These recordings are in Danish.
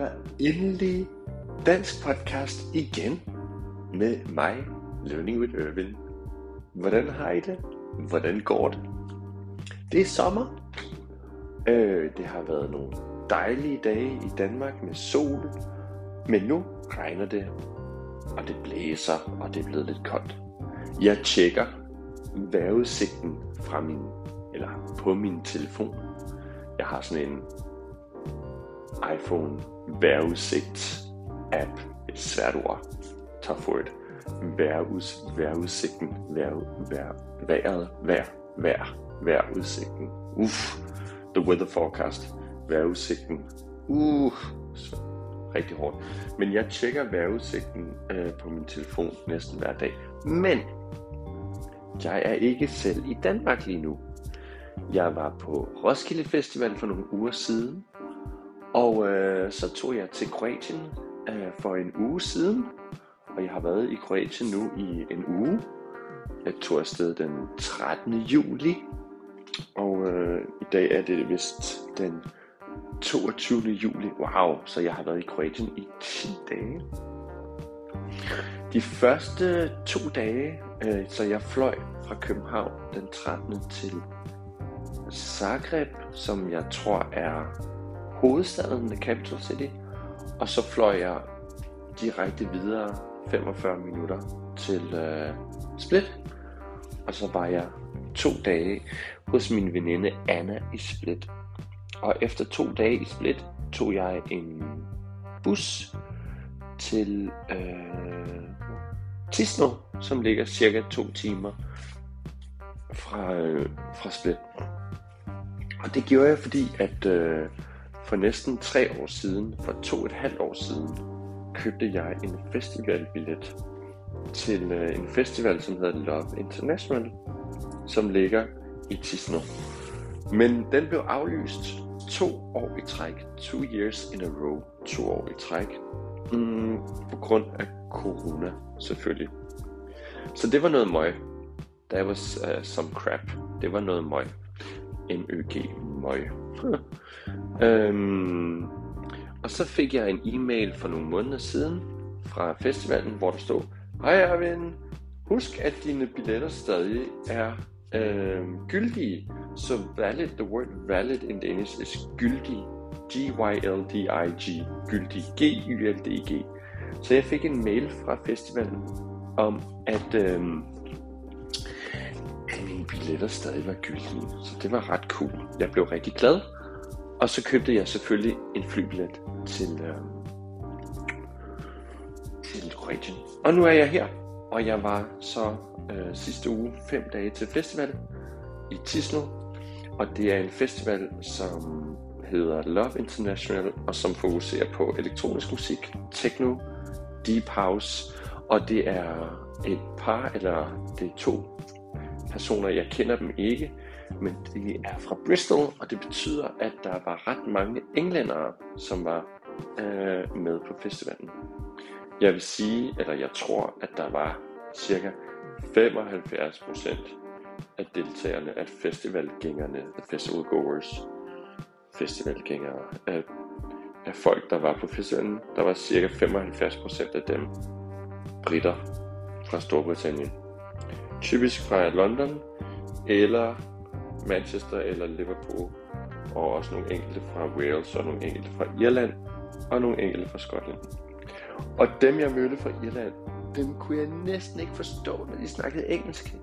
der endelig dansk podcast igen med mig, Learning with Irvin. Hvordan har I det? Hvordan går det? Det er sommer. Øh, det har været nogle dejlige dage i Danmark med sol, men nu regner det, og det blæser, og det er blevet lidt koldt. Jeg tjekker vejrudsigten fra min, eller på min telefon. Jeg har sådan en iPhone vejrudsigt app. Et svært ord. Tough word. Vejruds, vejrudsigten. Vejr, vejr, vejret. Vejr. Vejr. Vejrudsigten. Uff. The weather forecast. Vejrudsigten. Uh. Rigtig hårdt. Men jeg tjekker vejrudsigten øh, på min telefon næsten hver dag. Men jeg er ikke selv i Danmark lige nu. Jeg var på Roskilde Festival for nogle uger siden, og øh, så tog jeg til Kroatien øh, for en uge siden, og jeg har været i Kroatien nu i en uge. Jeg tog afsted den 13. juli, og øh, i dag er det vist den 22. juli. Wow, så jeg har været i Kroatien i 10 dage. De første to dage, øh, så jeg fløj fra København den 13. til Zagreb, som jeg tror er hovedstaden, the capital city. Og så fløj jeg direkte videre 45 minutter til øh, Split. Og så var jeg to dage hos min veninde Anna i Split. Og efter to dage i Split tog jeg en bus til øh, Tisno, som ligger cirka to timer fra, øh, fra Split. Og det gjorde jeg, fordi at øh, for næsten tre år siden, for to og et halvt år siden, købte jeg en festivalbillet til øh, en festival, som hedder Love International, som ligger i Tisno. Men den blev aflyst to år i træk. Two years in a row. To år i træk. Mm, på grund af corona, selvfølgelig. Så det var noget møg. That was uh, some crap. Det var noget møg. M-Ø-G, møg. øhm, og så fik jeg en e-mail for nogle måneder siden fra festivalen, hvor der stod, Hej Arvin, husk at dine billetter stadig er øh, gyldige. Så valid, the word valid in Danish is gyldig. G-Y-L-D-I-G, gyldig. G-Y-L-D-I-G. Så jeg fik en mail fra festivalen om, at, øh, at mine billetter stadig var gyldige. Så det var ret cool. Jeg blev rigtig glad. Og så købte jeg selvfølgelig en flybillet til, øh, til Kroatien. Og nu er jeg her, og jeg var så øh, sidste uge fem dage til festival i Tisno. Og det er en festival, som hedder Love International, og som fokuserer på elektronisk musik, techno, deep house, og det er et par, eller det er to personer, jeg kender dem ikke, men det er fra Bristol, og det betyder, at der var ret mange englændere, som var øh, med på festivalen. Jeg vil sige, eller jeg tror, at der var cirka 75% af deltagerne, af festivalgængerne, the festival goers, festivalgængere, af, af folk, der var på festivalen, der var cirka 75% af dem britter fra Storbritannien. Typisk fra London, eller Manchester eller Liverpool, og også nogle enkelte fra Wales, og nogle enkelte fra Irland, og nogle enkelte fra Skotland. Og dem jeg mødte fra Irland, dem kunne jeg næsten ikke forstå, når de snakkede engelsk.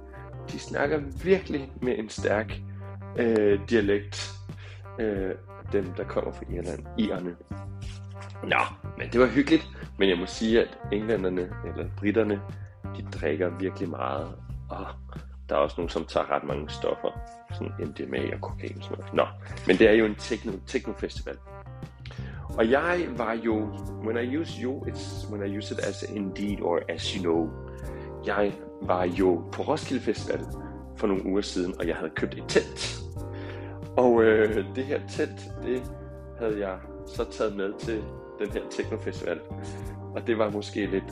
De snakker virkelig med en stærk øh, dialekt, øh, dem der kommer fra Irland, irerne. Nå, men det var hyggeligt, men jeg må sige, at englænderne, eller britterne, de drikker virkelig meget, og der er også nogen, som tager ret mange stoffer, sådan MDMA og kokain og sådan noget. Nå, men det er jo en techno, techno-festival. Og jeg var jo, when I use you, it's when I use it as indeed or as you know. Jeg var jo på Roskilde Festival for nogle uger siden, og jeg havde købt et telt. Og øh, det her telt, det havde jeg så taget med til den her technofestival. Og det var måske lidt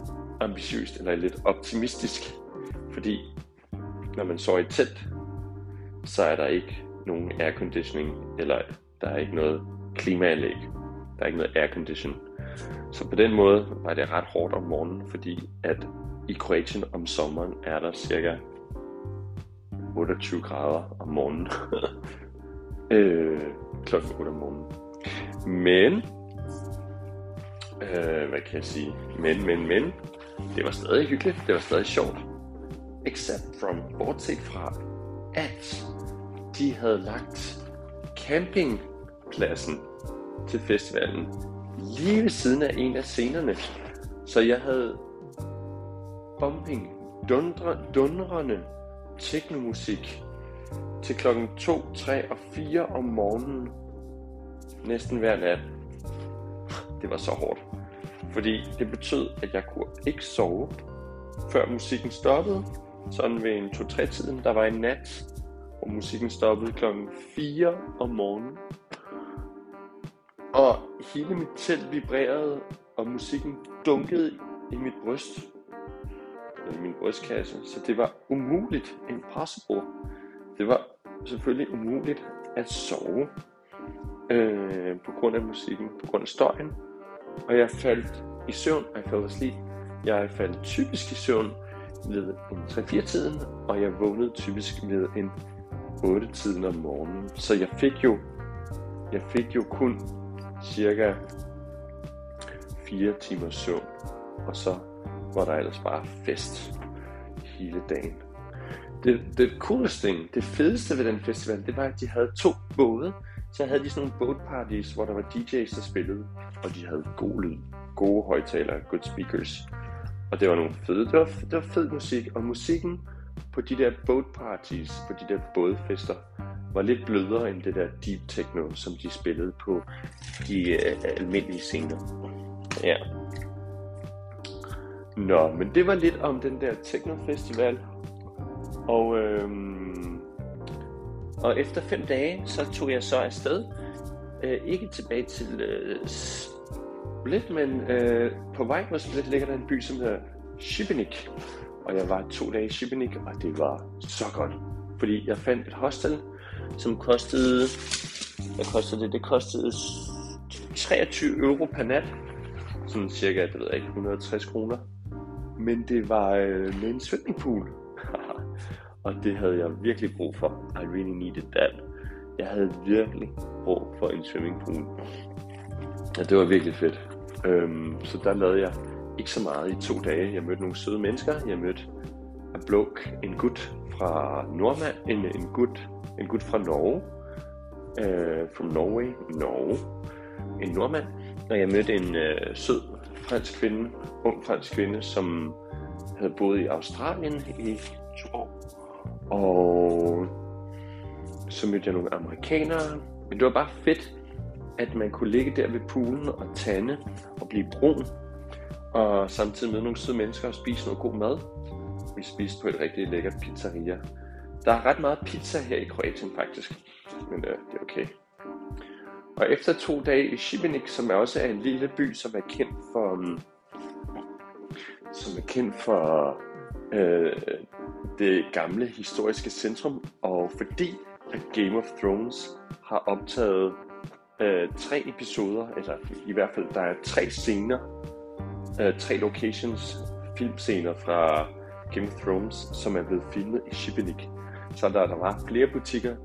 ambitiøst eller lidt optimistisk, fordi når man så i telt, så er der ikke nogen airconditioning, eller der er ikke noget klimaanlæg. Der er ikke noget aircondition. Så på den måde var det ret hårdt om morgenen, fordi at i Kroatien om sommeren er der cirka 28 grader om morgenen. øh, klokken 8 om morgenen. Men, øh, hvad kan jeg sige? Men, men, men, det var stadig hyggeligt, det var stadig sjovt. Except from, bortset fra, at de havde lagt campingpladsen til festivalen lige ved siden af en af scenerne. Så jeg havde bumping, dundre, dundrende teknomusik til klokken 2, 3 og 4 om morgenen næsten hver nat. Det var så hårdt. Fordi det betød, at jeg kunne ikke sove, før musikken stoppede. Sådan ved en 2-3 tiden. Der var en nat, hvor musikken stoppede klokken 4 om morgenen. Og hele mit telt vibrerede, og musikken dunkede i mit bryst. I min brystkasse. Så det var umuligt. Impossible. Det var selvfølgelig umuligt at sove. Øh, på grund af musikken. På grund af støjen. Og jeg faldt i søvn. jeg faldt asleep. Jeg faldt typisk i søvn ved en 3-4 tiden, og jeg vågnede typisk ved en 8 tiden om morgenen. Så jeg fik jo, jeg fik jo kun cirka 4 timer søvn, og så var der ellers bare fest hele dagen. Det, det cooleste thing, det fedeste ved den festival, det var, at de havde to både. Så havde de sådan nogle boat parties, hvor der var DJ's, der spillede, og de havde god lyd, gode højtalere, good speakers. Og det var nogle fede, det var, det var fed musik, og musikken på de der boat parties, på de der bådfester, var lidt blødere end det der deep techno, som de spillede på de øh, almindelige scener. Ja. Nå, men det var lidt om den der techno-festival. Og, øhm, og efter fem dage, så tog jeg så afsted. Øh, ikke tilbage til øh, Split, men øh, på vej mod Split ligger der en by, som hedder Šibenik. Og jeg var to dage i Šibenik, og det var så godt. Fordi jeg fandt et hostel, som kostede... Hvad kostede det? Det kostede 23 euro per nat. Sådan cirka, det ved jeg ikke, 160 kroner. Men det var øh, med en swimmingpool. og det havde jeg virkelig brug for. I really needed that. Jeg havde virkelig brug for en swimmingpool. Ja, det var virkelig fedt. Øhm, så der lavede jeg ikke så meget i to dage. Jeg mødte nogle søde mennesker. Jeg mødte en blok, en gut fra Nordmand, en, en gut, en gut fra Norge, øh, from Norway, Norge, en nordmand, og jeg mødte en øh, sød fransk kvinde, ung fransk kvinde, som havde boet i Australien i to år, og så mødte jeg nogle amerikanere, men det var bare fedt, at man kunne ligge der ved poolen og tande og blive brun, og samtidig med nogle søde mennesker og spise noget god mad. Vi spiste på et rigtig lækkert pizzeria. Der er ret meget pizza her i Kroatien faktisk, men øh, det er okay. Og efter to dage i Šibenik, som er også er en lille by, som er kendt for, um, som er kendt for øh, det gamle historiske centrum, og fordi at Game of Thrones har optaget øh, tre episoder, eller i hvert fald der er tre scener, øh, tre locations, filmscener fra Game of Thrones, som er blevet filmet i Šibenik. Så der, der var flere butikker,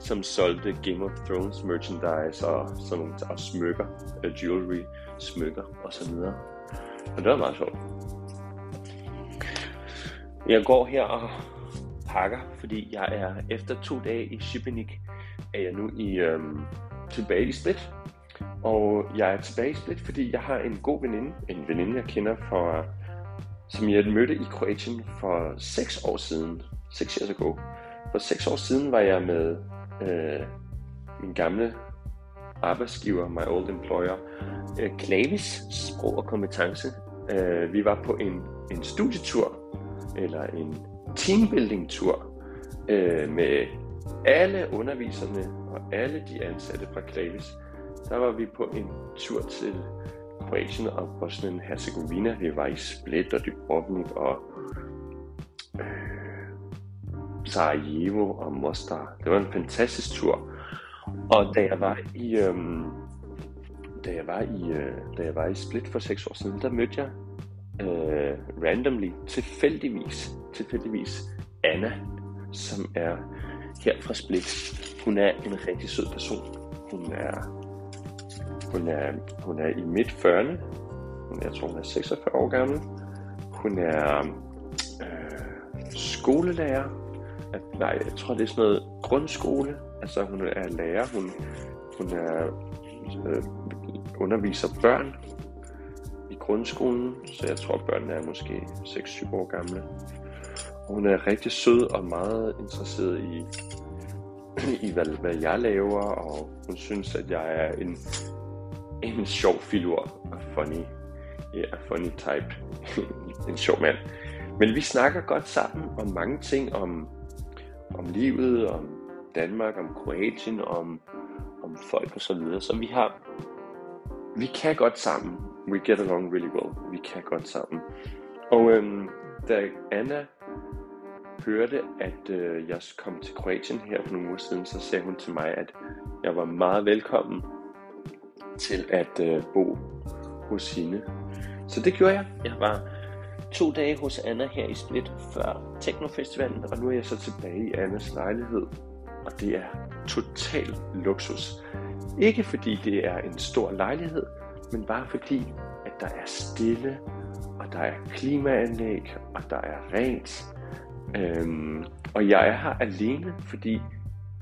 som solgte Game of Thrones merchandise og sådan nogle og smykker, uh, jewelry, smykker og så videre. Og det var meget sjovt. Jeg går her og pakker, fordi jeg er efter to dage i Šibenik, er jeg nu i, øhm, tilbage i Split. Og jeg er tilbage i Split, fordi jeg har en god veninde, en veninde jeg kender fra, som jeg mødte i Kroatien for 6 år siden. 6 years ago. For 6 år siden var jeg med øh, min gamle arbejdsgiver, my old employer, øh, Klavis Sprog og Kompetence. Øh, vi var på en, en studietur, eller en teambuilding-tur, øh, med alle underviserne og alle de ansatte fra Klavis, Der var vi på en tur til Kroatien og Bosnien-Herzegovina. Vi var i Split og Dubrovnik og øh, Sarajevo og Mostar. Det var en fantastisk tur. Og da jeg var i, øh, da jeg var i, øh, da jeg var i Split for seks år siden, der mødte jeg øh, randomly, tilfældigvis, tilfældigvis Anna, som er her fra Split. Hun er en rigtig sød person. Hun er, hun er, hun er i midt 40'erne. Hun, jeg tror, hun er 46 år gammel. Hun er øh, skolelærer. At, nej, jeg tror, det er sådan noget grundskole. Altså, hun er lærer. Hun, hun er, øh, underviser børn i grundskolen, så jeg tror, børnene er måske 6-7 år gamle. Hun er rigtig sød og meget interesseret i, i hvad, hvad jeg laver, og hun synes, at jeg er en, en sjov filur, funny, yeah, funny type, en sjov mand. Men vi snakker godt sammen om mange ting, om, om livet, om Danmark, om Kroatien, om, om folk og så videre. Så vi har, vi kan godt sammen. We get along really well. Vi kan godt sammen. Og øhm, da Anna hørte, at øh, jeg kom til Kroatien her for nogle uger siden, så sagde hun til mig, at jeg var meget velkommen til at øh, bo hos hende. Så det gjorde jeg. Jeg var to dage hos Anna her i Split før Teknofestivalen, og nu er jeg så tilbage i Annas lejlighed, og det er total luksus. Ikke fordi det er en stor lejlighed, men bare fordi, at der er stille, og der er klimaanlæg, og der er rent. Øhm, og jeg er her alene, fordi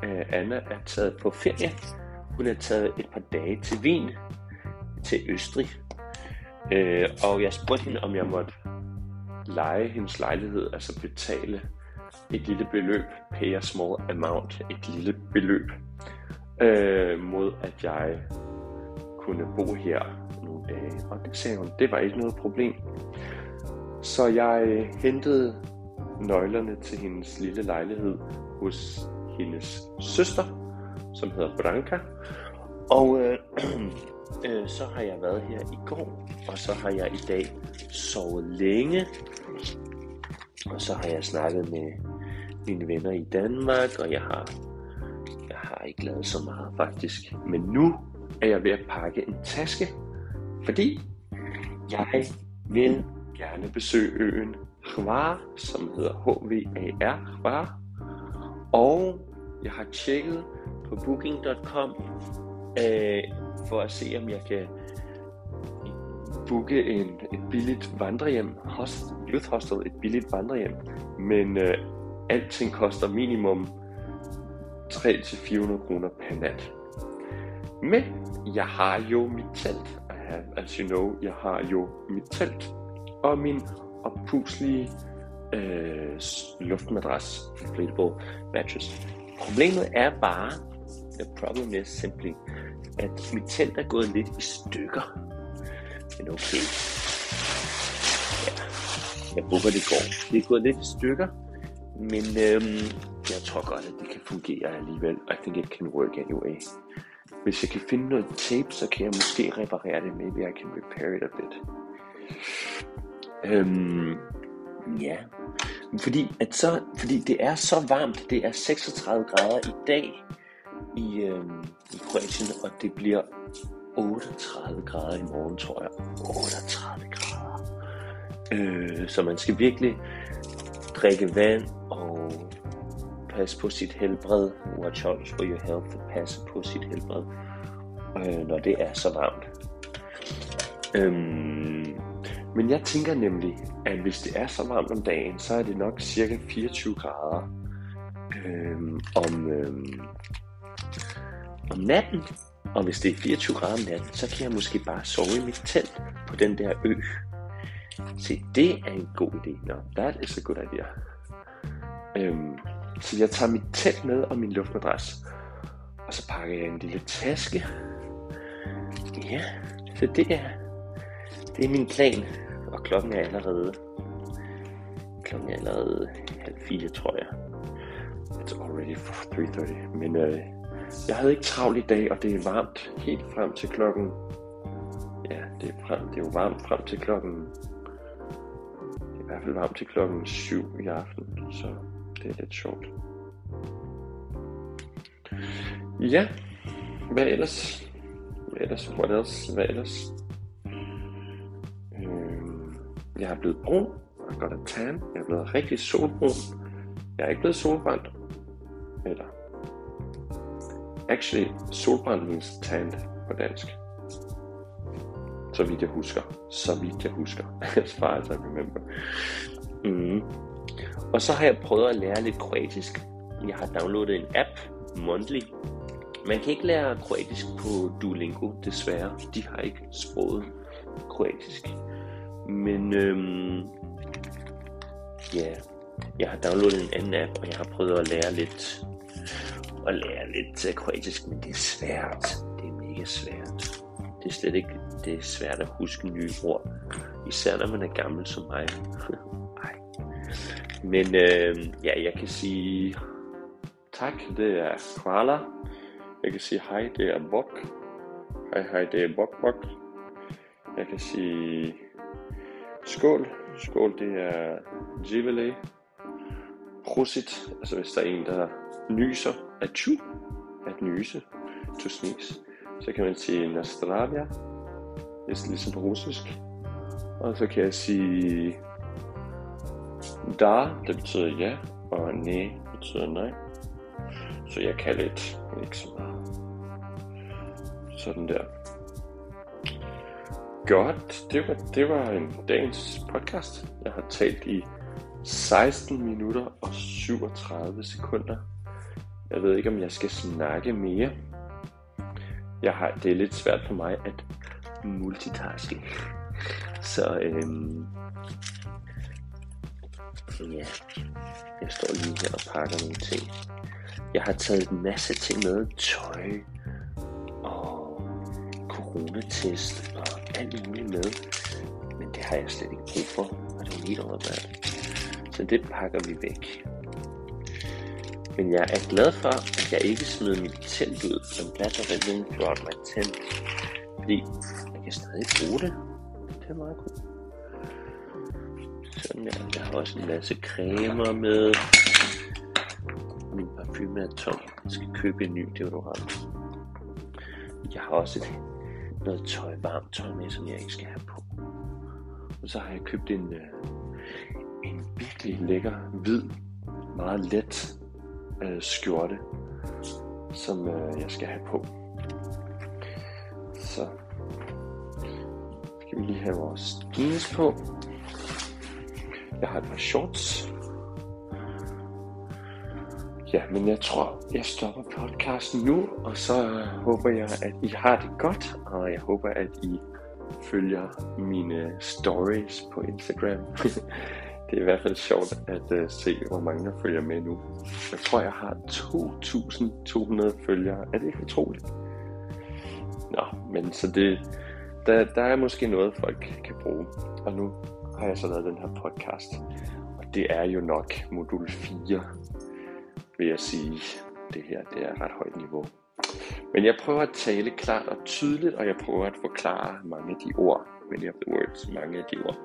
øh, Anna er taget på ferie. Hun er taget et par dage til Wien, til Østrig. Øh, og jeg spurgte hende, om jeg måtte lege hendes lejlighed, altså betale et lille beløb, pay a small amount, et lille beløb, øh, mod at jeg kunne bo her nogle dage. Og det sagde hun, det var ikke noget problem. Så jeg hentede nøglerne til hendes lille lejlighed hos hendes søster, som hedder Branka. Og øh, øh, så har jeg været her i går, og så har jeg i dag sovet længe. Og så har jeg snakket med mine venner i Danmark, og jeg har, jeg har ikke lavet så meget faktisk. Men nu er jeg ved at pakke en taske, fordi jeg vil gerne besøge øen Hvar, som hedder HVAR, Hvar. Og jeg har tjekket på booking.com øh, for at se, om jeg kan booke en, et billigt vandrehjem, host, youth hostel, et billigt vandrehjem. Men øh, alting koster minimum 300-400 kroner per nat. Men jeg har jo mit telt. I have, as you know, jeg har jo mit telt og min oppuslige øh, luftmadras, inflatable mattress. Problemet er bare, the problem is simply, at mit telt er gået lidt i stykker. Men okay. Ja, jeg håber det går. Det er gået lidt i stykker, men øhm, jeg tror godt, at det kan fungere alligevel. I think it can work anyway. Hvis jeg kan finde noget tape, så kan jeg måske reparere det. Maybe I can repair it a bit. Øhm, ja, fordi, at så, fordi det er så varmt. Det er 36 grader i dag i, øhm, i Kroatien, og det bliver 38 grader i morgen, tror jeg. 38 grader. Øh, så man skal virkelig drikke vand og passe på sit helbred. Watch out for your health. Passe på sit helbred, øh, når det er så varmt. Øhm, men jeg tænker nemlig, at hvis det er så varmt om dagen, så er det nok cirka 24 grader øhm, om, øhm, om natten. Og hvis det er 24 grader om natten, så kan jeg måske bare sove i mit telt på den der ø. Se, det er en god idé. No, that is a good idea. Øhm, så jeg tager mit telt med og min luftmadras. Og så pakker jeg en lille taske. Ja, så det er, det er min plan. Klokken er allerede, klokken er allerede halv fire, tror jeg. It's already 3.30. Men øh, jeg havde ikke travlt i dag, og det er varmt helt frem til klokken... Ja, det er, frem, det er jo varmt frem til klokken... Det er i hvert fald varmt til klokken 7 i aften, så det er lidt sjovt. Ja, hvad ellers? Hvad ellers? What else? Hvad ellers? Jeg er blevet brun. Jeg er godt af tan. Jeg er blevet rigtig solbrun. Jeg er ikke blevet solbrændt. Eller Actually, solbrændt means tanned på dansk. Så vidt jeg husker. Så vidt jeg husker. As far as I remember. Mm. Og så har jeg prøvet at lære lidt kroatisk. Jeg har downloadet en app, Mondly. Man kan ikke lære kroatisk på Duolingo, desværre. De har ikke sproget kroatisk. Men øhm, ja, jeg har downloadet en anden app, og jeg har prøvet at lære lidt at lære lidt øh, kroatisk, men det er svært. Det er mega svært. Det er slet ikke det er svært at huske nye ord. Især når man er gammel som mig. Ej. Men øh, ja, jeg kan sige tak, det er Kvala. Jeg kan sige hej, det er Bok. Hej hej, det er Bok Bok. Jeg kan sige skål. Skål, det er Givele. Prosit, altså hvis der er en, der nyser, chu, at nyse, to sneeze. Så kan man sige Nastravia, det er ligesom på russisk. Og så kan jeg sige da, det betyder ja, og ne betyder nej. Så jeg kan lidt, ikke så meget. Sådan der. Godt, det var, det var en dagens podcast. Jeg har talt i 16 minutter og 37 sekunder. Jeg ved ikke, om jeg skal snakke mere. Jeg har, det er lidt svært for mig at multitaske. Så øhm, ja, jeg står lige her og pakker nogle ting. Jeg har taget en masse ting med. Tøj og coronatest og alt muligt med. Men det har jeg slet ikke brug for. Og det er helt overbærligt. Så det pakker vi væk. Men jeg er glad for, at jeg ikke smed mit telt ud, som passer really throughout my telt. Fordi jeg kan stadig bruge det. Det er meget godt. Sådan der. Jeg har også en masse cremer med. Min parfume er tom. Jeg skal købe en ny deodorant. Jeg har også et, noget tøj, varmt tøj med, som jeg ikke skal have på. Og så har jeg købt en, øh, en virkelig lækker, hvid, meget let øh, skjorte, som øh, jeg skal have på. Så skal vi lige have vores jeans på. Jeg har et par shorts. Ja, men jeg tror, jeg stopper podcasten nu, og så øh, håber jeg, at I har det godt, og jeg håber, at I følger mine stories på Instagram. det er i hvert fald sjovt at uh, se, hvor mange der følger med nu. Jeg tror, jeg har 2.200 følgere. Er det ikke utroligt? Nå, men så det, der, der er måske noget, folk kan bruge. Og nu har jeg så lavet den her podcast. Og det er jo nok modul 4, vil jeg sige. Det her, det er ret højt niveau. Men jeg prøver at tale klart og tydeligt, og jeg prøver at forklare mange af de ord, many of the words, mange af de ord,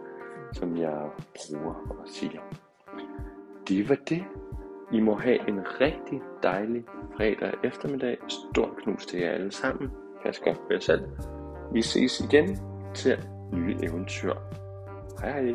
som jeg bruger og siger. Det var det. I må have en rigtig dejlig fredag eftermiddag. Stor knus til jer alle sammen. Pas godt på jer selv. Vi ses igen til nye eventyr. Hej hej.